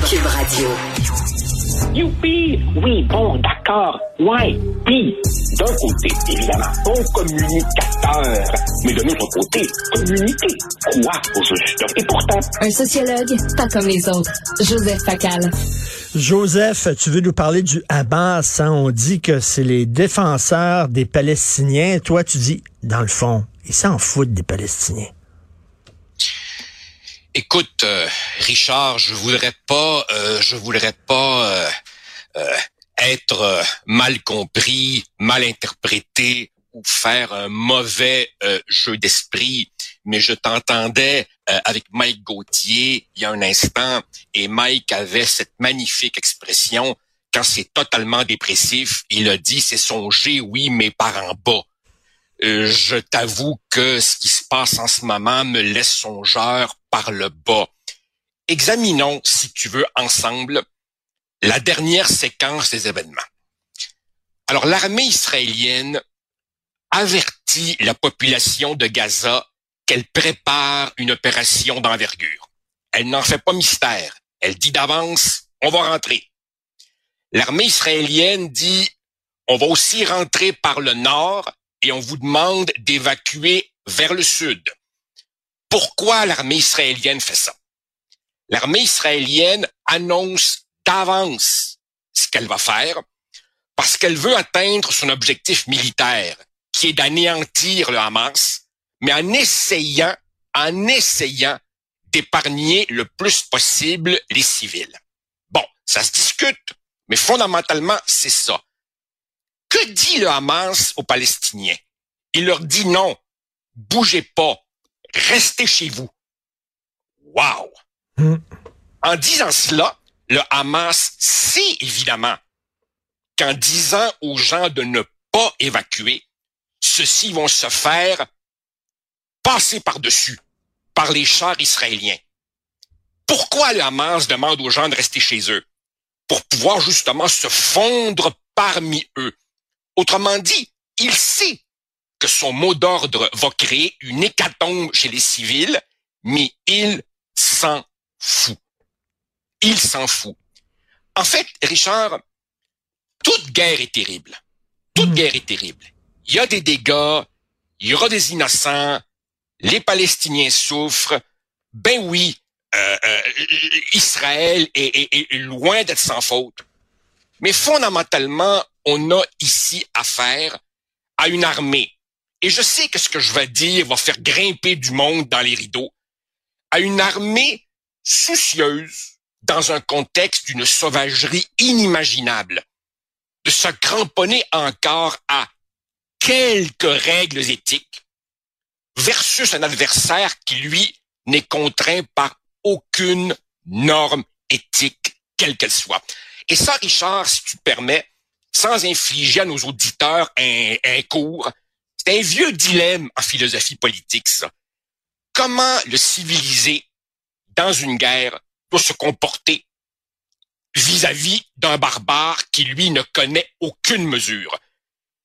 Cube Radio. Youpi! Oui, bon, d'accord. Ouais. Puis, d'un côté, évidemment, bon communicateur. Mais de l'autre côté, communiquer quoi au juste? Et pourtant... Un sociologue, pas comme les autres. Joseph Facal. Joseph, tu veux nous parler du Hamas. Hein? On dit que c'est les défenseurs des Palestiniens. Toi, tu dis, dans le fond, ils s'en foutent des Palestiniens. Écoute, euh, Richard, je voudrais pas, euh, je voudrais pas euh, être mal compris, mal interprété ou faire un mauvais jeu d'esprit, mais je t'entendais avec Mike Gauthier il y a un instant et Mike avait cette magnifique expression quand c'est totalement dépressif, il a dit c'est songer, oui, mais par en bas. Euh, je t'avoue que ce qui se passe en ce moment me laisse songeur par le bas. Examinons, si tu veux, ensemble la dernière séquence des événements. Alors, l'armée israélienne avertit la population de Gaza qu'elle prépare une opération d'envergure. Elle n'en fait pas mystère. Elle dit d'avance, on va rentrer. L'armée israélienne dit, on va aussi rentrer par le nord et on vous demande d'évacuer vers le sud. Pourquoi l'armée israélienne fait ça? L'armée israélienne annonce d'avance ce qu'elle va faire parce qu'elle veut atteindre son objectif militaire, qui est d'anéantir le Hamas, mais en essayant, en essayant d'épargner le plus possible les civils. Bon, ça se discute, mais fondamentalement, c'est ça. Que dit le Hamas aux Palestiniens? Il leur dit non, bougez pas, restez chez vous. Wow! Hmm. En disant cela, le Hamas sait évidemment qu'en disant aux gens de ne pas évacuer, ceux-ci vont se faire passer par-dessus par les chars israéliens. Pourquoi le Hamas demande aux gens de rester chez eux? Pour pouvoir justement se fondre parmi eux. Autrement dit, il sait que son mot d'ordre va créer une hécatombe chez les civils, mais il s'en fout. Il s'en fout. En fait, Richard, toute guerre est terrible. Toute hmm. guerre est terrible. Il y a des dégâts, il y aura des innocents, les Palestiniens souffrent. Ben oui, euh, euh, Israël est loin d'être sans faute. Mais fondamentalement, on a ici affaire à une armée. Et je sais que ce que je vais dire va faire grimper du monde dans les rideaux. À une armée soucieuse dans un contexte d'une sauvagerie inimaginable, de se cramponner encore à quelques règles éthiques versus un adversaire qui, lui, n'est contraint par aucune norme éthique, quelle qu'elle soit. Et ça, Richard, si tu permets, sans infliger à nos auditeurs un, cours, c'est un vieux dilemme en philosophie politique, ça. Comment le civilisé, dans une guerre, doit se comporter vis-à-vis d'un barbare qui, lui, ne connaît aucune mesure?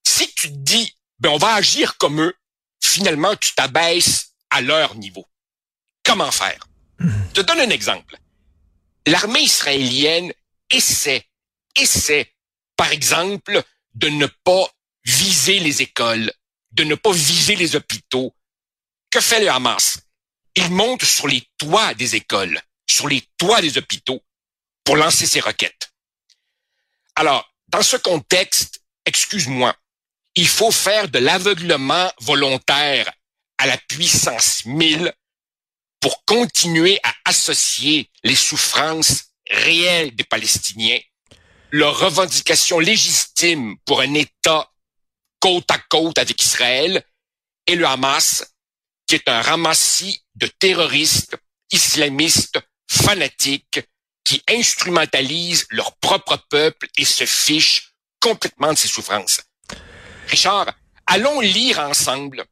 Si tu te dis, ben, on va agir comme eux, finalement, tu t'abaisses à leur niveau. Comment faire? Je te donne un exemple. L'armée israélienne essaie, essaie, par exemple, de ne pas viser les écoles, de ne pas viser les hôpitaux. Que fait le Hamas? Il monte sur les toits des écoles, sur les toits des hôpitaux, pour lancer ses roquettes. Alors, dans ce contexte, excuse-moi, il faut faire de l'aveuglement volontaire à la puissance 1000 pour continuer à associer les souffrances réelles des Palestiniens, leurs revendications légitimes pour un État côte à côte avec Israël, et le Hamas, qui est un ramassis de terroristes, islamistes, fanatiques, qui instrumentalisent leur propre peuple et se fichent complètement de ses souffrances. Richard, allons lire ensemble,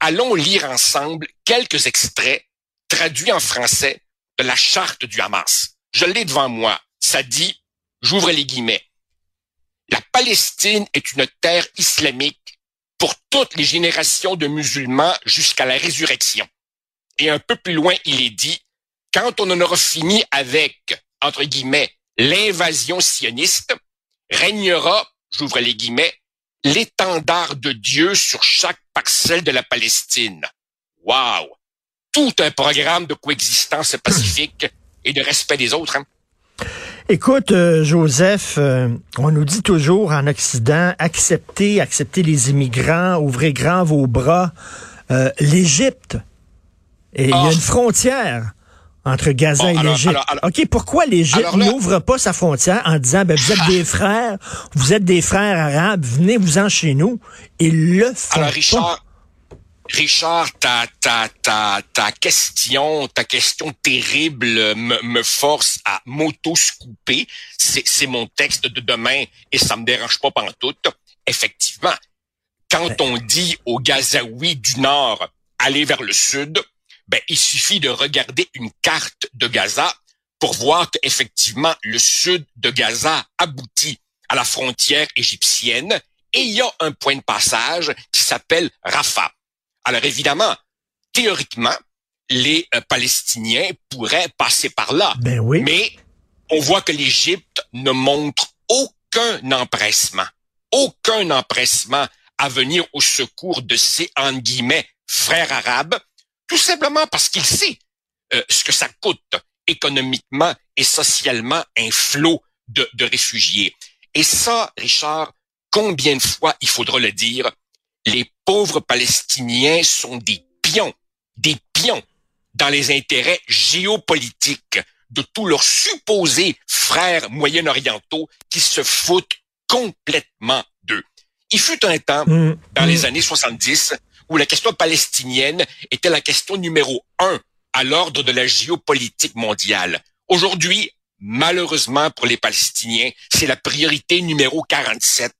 allons lire ensemble quelques extraits traduits en français de la charte du Hamas. Je l'ai devant moi. Ça dit, j'ouvre les guillemets, la Palestine est une terre islamique pour toutes les générations de musulmans jusqu'à la résurrection. Et un peu plus loin, il est dit, quand on en aura fini avec entre guillemets, l'invasion sioniste, régnera, j'ouvre les guillemets, l'étendard de Dieu sur chaque parcelle de la Palestine. Wow! Tout un programme de coexistence pacifique et de respect des autres. Hein? Écoute, euh, Joseph, euh, on nous dit toujours en Occident, acceptez, acceptez les immigrants, ouvrez grand vos bras. Euh, L'Égypte, et il y a ah. une frontière entre Gaza et l'Égypte. OK, pourquoi l'Égypte n'ouvre pas sa frontière en disant, ben, vous êtes des frères, vous êtes des frères arabes, venez-vous-en chez nous? Ils le font Alors, Richard, Richard, ta, ta, ta, ta question, ta question terrible me, me force à m'auto-scouper. C'est mon texte de demain et ça me dérange pas pendant tout. Effectivement, quand on dit aux Gazaouis du Nord, aller vers le Sud, ben, il suffit de regarder une carte de Gaza pour voir qu'effectivement, le sud de Gaza aboutit à la frontière égyptienne et il y a un point de passage qui s'appelle Rafah. Alors évidemment, théoriquement, les euh, Palestiniens pourraient passer par là. Ben oui. Mais on voit que l'Égypte ne montre aucun empressement, aucun empressement à venir au secours de ces, en guillemets, frères arabes tout simplement parce qu'il sait euh, ce que ça coûte économiquement et socialement un flot de, de réfugiés. Et ça, Richard, combien de fois il faudra le dire, les pauvres Palestiniens sont des pions, des pions dans les intérêts géopolitiques de tous leurs supposés frères moyen-orientaux qui se foutent complètement d'eux. Il fut un temps, mmh, dans les mmh. années 70, où la question palestinienne était la question numéro un à l'ordre de la géopolitique mondiale. Aujourd'hui, malheureusement pour les Palestiniens, c'est la priorité numéro 47.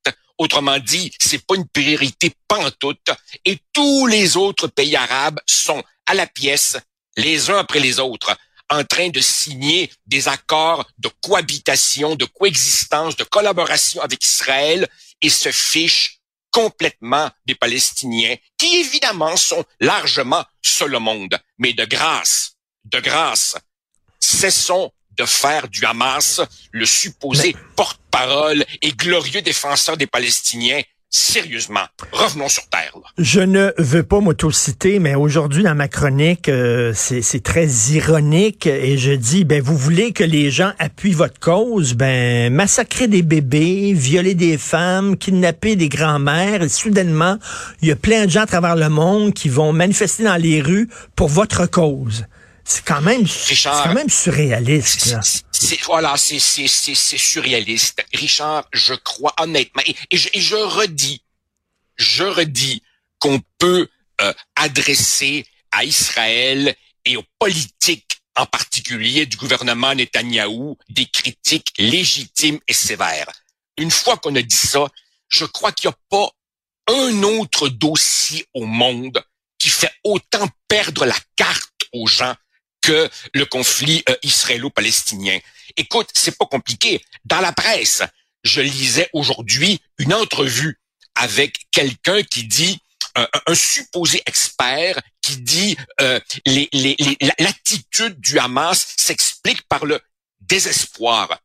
Autrement dit, c'est pas une priorité pantoute et tous les autres pays arabes sont à la pièce, les uns après les autres, en train de signer des accords de cohabitation, de coexistence, de collaboration avec Israël et se fichent complètement des Palestiniens, qui évidemment sont largement seuls au monde. Mais de grâce, de grâce, cessons de faire du Hamas le supposé porte-parole et glorieux défenseur des Palestiniens sérieusement, revenons sur Terre. Je ne veux pas m'autociter, mais aujourd'hui dans ma chronique, euh, c'est très ironique et je dis, ben vous voulez que les gens appuient votre cause, ben massacrer des bébés, violer des femmes, kidnapper des grands-mères, et soudainement, il y a plein de gens à travers le monde qui vont manifester dans les rues pour votre cause. C'est quand même, c'est quand même surréaliste. C'est, voilà, c'est, c'est, c'est, surréaliste. Richard, je crois honnêtement, et, je, redis, je redis qu'on peut euh, adresser à Israël et aux politiques en particulier du gouvernement Netanyahou des critiques légitimes et sévères. Une fois qu'on a dit ça, je crois qu'il n'y a pas un autre dossier au monde qui fait autant perdre la carte aux gens que le conflit euh, israélo-palestinien. Écoute, c'est pas compliqué. Dans la presse, je lisais aujourd'hui une entrevue avec quelqu'un qui dit un supposé expert qui dit euh, l'attitude du Hamas s'explique par le désespoir.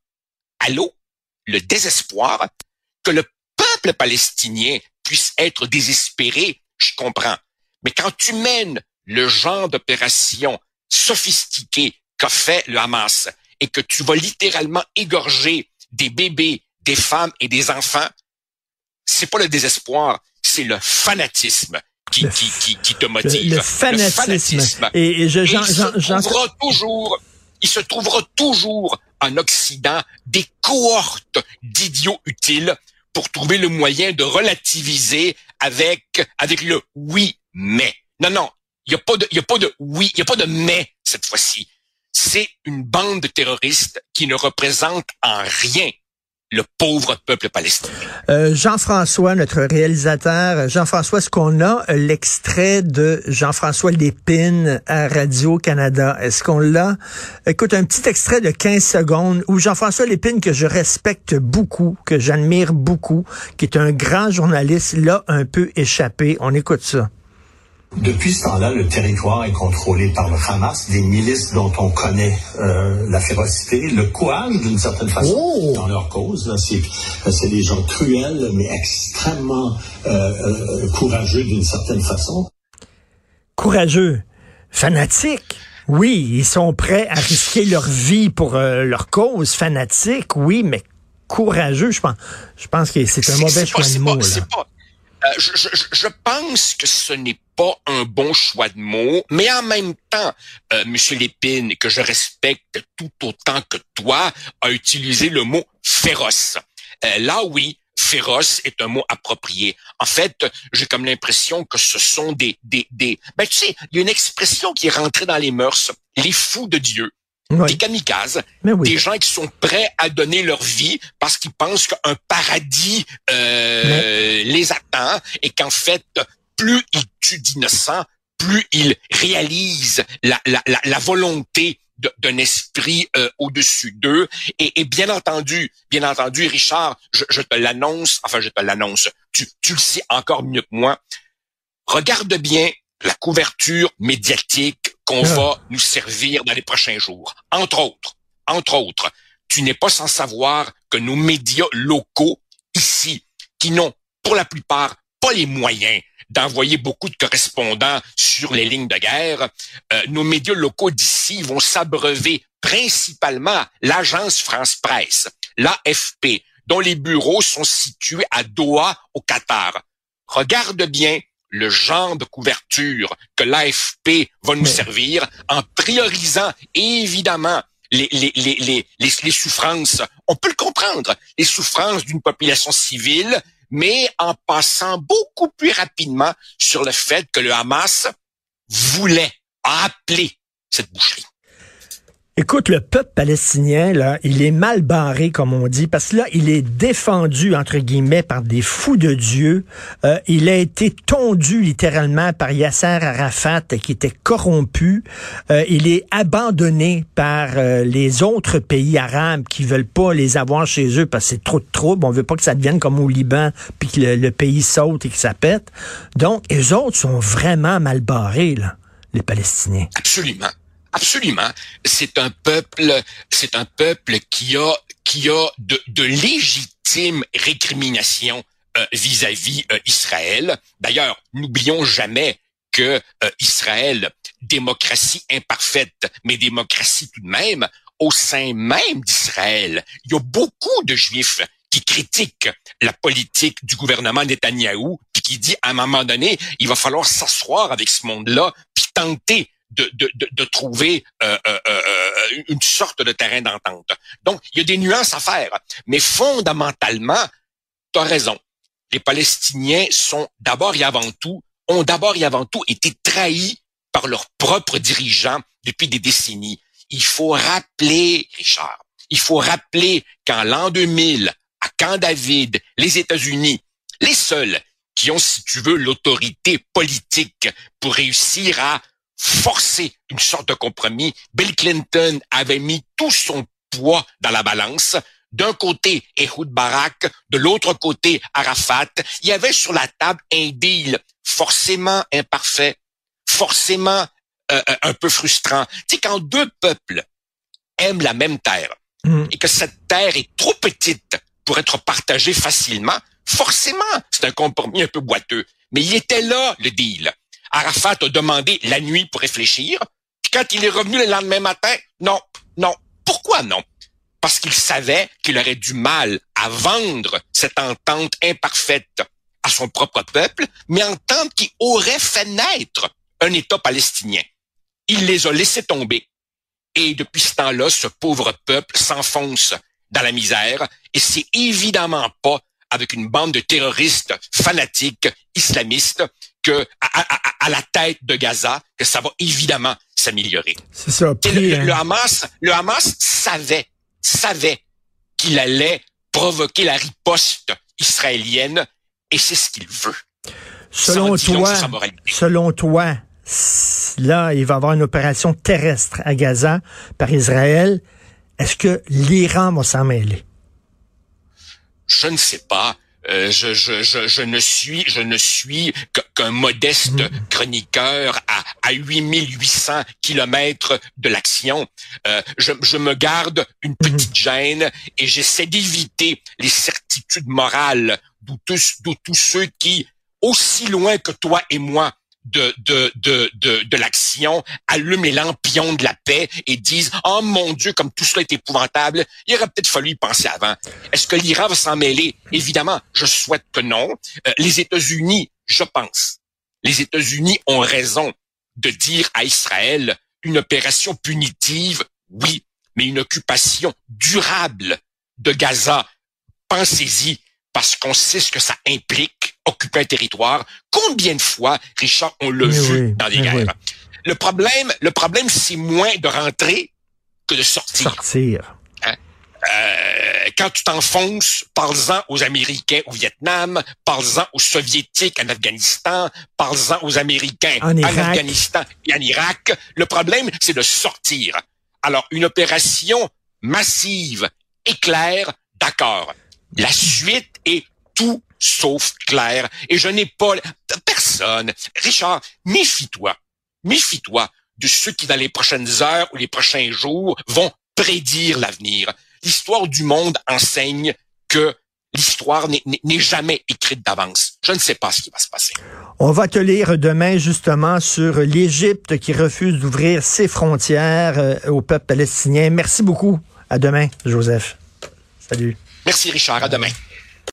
Allô? Le désespoir? Que le peuple palestinien puisse être désespéré, je comprends. Mais quand tu mènes le genre d'opération sophistiqué qu'a fait le Hamas et que tu vas littéralement égorger des bébés, des femmes et des enfants, c'est pas le désespoir, c'est le fanatisme qui, qui, qui, te motive. Le, fanatisme. Et, je, il, se trouvera toujours, il se trouvera toujours en Occident des cohortes d'idiots utiles pour trouver le moyen de relativiser avec, avec le oui, mais. Non, non, il n'y a pas de, a pas de oui, il n'y a pas de mais cette fois-ci. C'est une bande de terroristes qui ne représente en rien le pauvre peuple palestinien. Euh, Jean-François, notre réalisateur, Jean-François, est-ce qu'on a l'extrait de Jean-François Lépine à Radio-Canada? Est-ce qu'on l'a? Écoute, un petit extrait de 15 secondes où Jean-François Lépine, que je respecte beaucoup, que j'admire beaucoup, qui est un grand journaliste, l'a un peu échappé. On écoute ça. Depuis ce temps-là, le territoire est contrôlé par le Hamas, des milices dont on connaît euh, la férocité, le courage d'une certaine façon oh! dans leur cause. C'est des gens cruels, mais extrêmement euh, euh, courageux d'une certaine façon. Courageux, fanatiques. Oui, ils sont prêts à risquer leur vie pour leur cause fanatique, oui, mais courageux, je pense. Je pense que c'est un mauvais choix de mots. Euh, je, je, pense que ce n'est pas un bon choix de mots, mais en même temps, euh, Monsieur Lépine, que je respecte tout autant que toi, a utilisé le mot féroce. Euh, là, oui, féroce est un mot approprié. En fait, j'ai comme l'impression que ce sont des, des, des, ben tu sais, il y a une expression qui est rentrée dans les mœurs, les fous de Dieu des kamikazes, des gens qui sont prêts à donner leur vie parce qu'ils pensent qu'un paradis euh, les attend et qu'en fait, plus ils tuent d'innocents, plus ils réalisent la, la, la, volonté d'un esprit euh, au-dessus d'eux. Et, et, bien entendu, bien entendu, Richard, je, je te l'annonce, enfin je te l'annonce, tu, tu le sais encore mieux que moi. Regarde bien la couverture médiatique qu'on ah. va nous servir dans les prochains jours. Entre autres, entre autres, tu n'es pas sans savoir que nos médias locaux ici, qui n'ont pour la plupart pas les moyens d'envoyer beaucoup de correspondants sur les lignes de guerre, euh, nos médias locaux d'ici vont s'abreuver principalement l'agence France Presse, l'AFP, dont les bureaux sont situés à Doha, au Qatar. Regarde bien le genre de couverture que l'AFP va nous servir en priorisant évidemment les, les, les, les, les souffrances, on peut le comprendre, les souffrances d'une population civile, mais en passant beaucoup plus rapidement sur le fait que le Hamas voulait, appeler cette boucherie. Écoute, le peuple palestinien, là, il est mal barré, comme on dit, parce que là, il est défendu, entre guillemets, par des fous de Dieu. Euh, il a été tondu littéralement par Yasser Arafat, qui était corrompu. Euh, il est abandonné par euh, les autres pays arabes qui veulent pas les avoir chez eux parce que c'est trop de trouble. On veut pas que ça devienne comme au Liban, puis que le, pays saute et que ça pète. Donc, les autres sont vraiment mal barrés, là, les Palestiniens. Absolument. Absolument. C'est un peuple, c'est un peuple qui a, qui a de, légitimes récriminations euh, vis-à-vis euh, Israël. D'ailleurs, n'oublions jamais que euh, Israël, démocratie imparfaite, mais démocratie tout de même, au sein même d'Israël, il y a beaucoup de Juifs qui critiquent la politique du gouvernement Netanyahou, puis qui dit à un moment donné, il va falloir s'asseoir avec ce monde-là, puis tenter de, de, de, trouver euh, euh, euh, une sorte de terrain d'entente. Donc, il y a des nuances à faire, mais fondamentalement, tu as raison. Les Palestiniens sont d'abord et avant tout, ont d'abord et avant tout été trahis par leurs propres dirigeants depuis des décennies. Il faut rappeler, Richard, il faut rappeler qu'en l'an 2000, à Camp David, les États-Unis, les seuls qui ont, si tu veux, l'autorité politique pour réussir à forcer une sorte de compromis. Bill Clinton avait mis tout son poids dans la balance. D'un côté, Ehud Barak, de l'autre côté, Arafat. Il y avait sur la table un deal forcément imparfait, forcément euh, euh, un peu frustrant. Tu sais, quand deux peuples aiment la même terre mm. et que cette terre est trop petite pour être partagée facilement, forcément, c'est un compromis un peu boiteux. Mais il était là, le deal. Arafat a demandé la nuit pour réfléchir. Puis quand il est revenu le lendemain matin, non, non. Pourquoi non? Parce qu'il savait qu'il aurait du mal à vendre cette entente imparfaite à son propre peuple, mais entente qui aurait fait naître un État palestinien. Il les a laissés tomber. Et depuis ce temps-là, ce pauvre peuple s'enfonce dans la misère, et c'est évidemment pas avec une bande de terroristes fanatiques islamistes que à, la tête de Gaza que ça va évidemment s'améliorer. C'est ça. le, Hamas, le Hamas savait, savait qu'il allait provoquer la riposte israélienne et c'est ce qu'il veut. Selon toi, selon toi, là, il va y avoir une opération terrestre à Gaza par Israël. Est-ce que l'Iran va s'en mêler? Je ne sais pas. Euh, je, je, je, je, ne suis je ne suis qu'un modeste mm. chroniqueur à, à 8800 kilomètres de l'action. Euh, je, je me garde une mm-hmm. petite gêne et j'essaie d'éviter les certitudes morales d'où tous, tous ceux qui, aussi loin que toi et moi, de, de, de, de, de l'action allument les lampions de la paix et disent Oh mon Dieu, comme tout cela est épouvantable, il aurait peut-être fallu y penser avant. Est-ce que l'Iran va s'en mêler? Évidemment, je souhaite que non. Euh, les États-Unis, je pense, les États-Unis ont raison de dire à Israël une opération punitive, oui, mais une occupation durable de Gaza. Pensez-y, parce qu'on sait ce que ça implique occuper un territoire. Combien de fois, Richard, on l'a vu dans des guerres? Le problème, le problème, c'est moins de rentrer que de sortir. Sortir. Hein? Euh, quand tu t'enfonces, parle-en aux Américains au Vietnam, parle-en aux Soviétiques en Afghanistan, parle-en aux Américains en, Afghanistan et en Irak. Le problème, c'est de sortir. Alors, une opération massive, éclair, d'accord. La suite est tout sauf clair. Et je n'ai pas personne. Richard, méfie-toi. Méfie-toi de ceux qui, dans les prochaines heures ou les prochains jours, vont prédire l'avenir. L'histoire du monde enseigne que l'histoire n'est jamais écrite d'avance. Je ne sais pas ce qui va se passer. On va te lire demain justement sur l'Égypte qui refuse d'ouvrir ses frontières euh, au peuple palestinien. Merci beaucoup. À demain, Joseph. Salut. Merci Richard. À demain.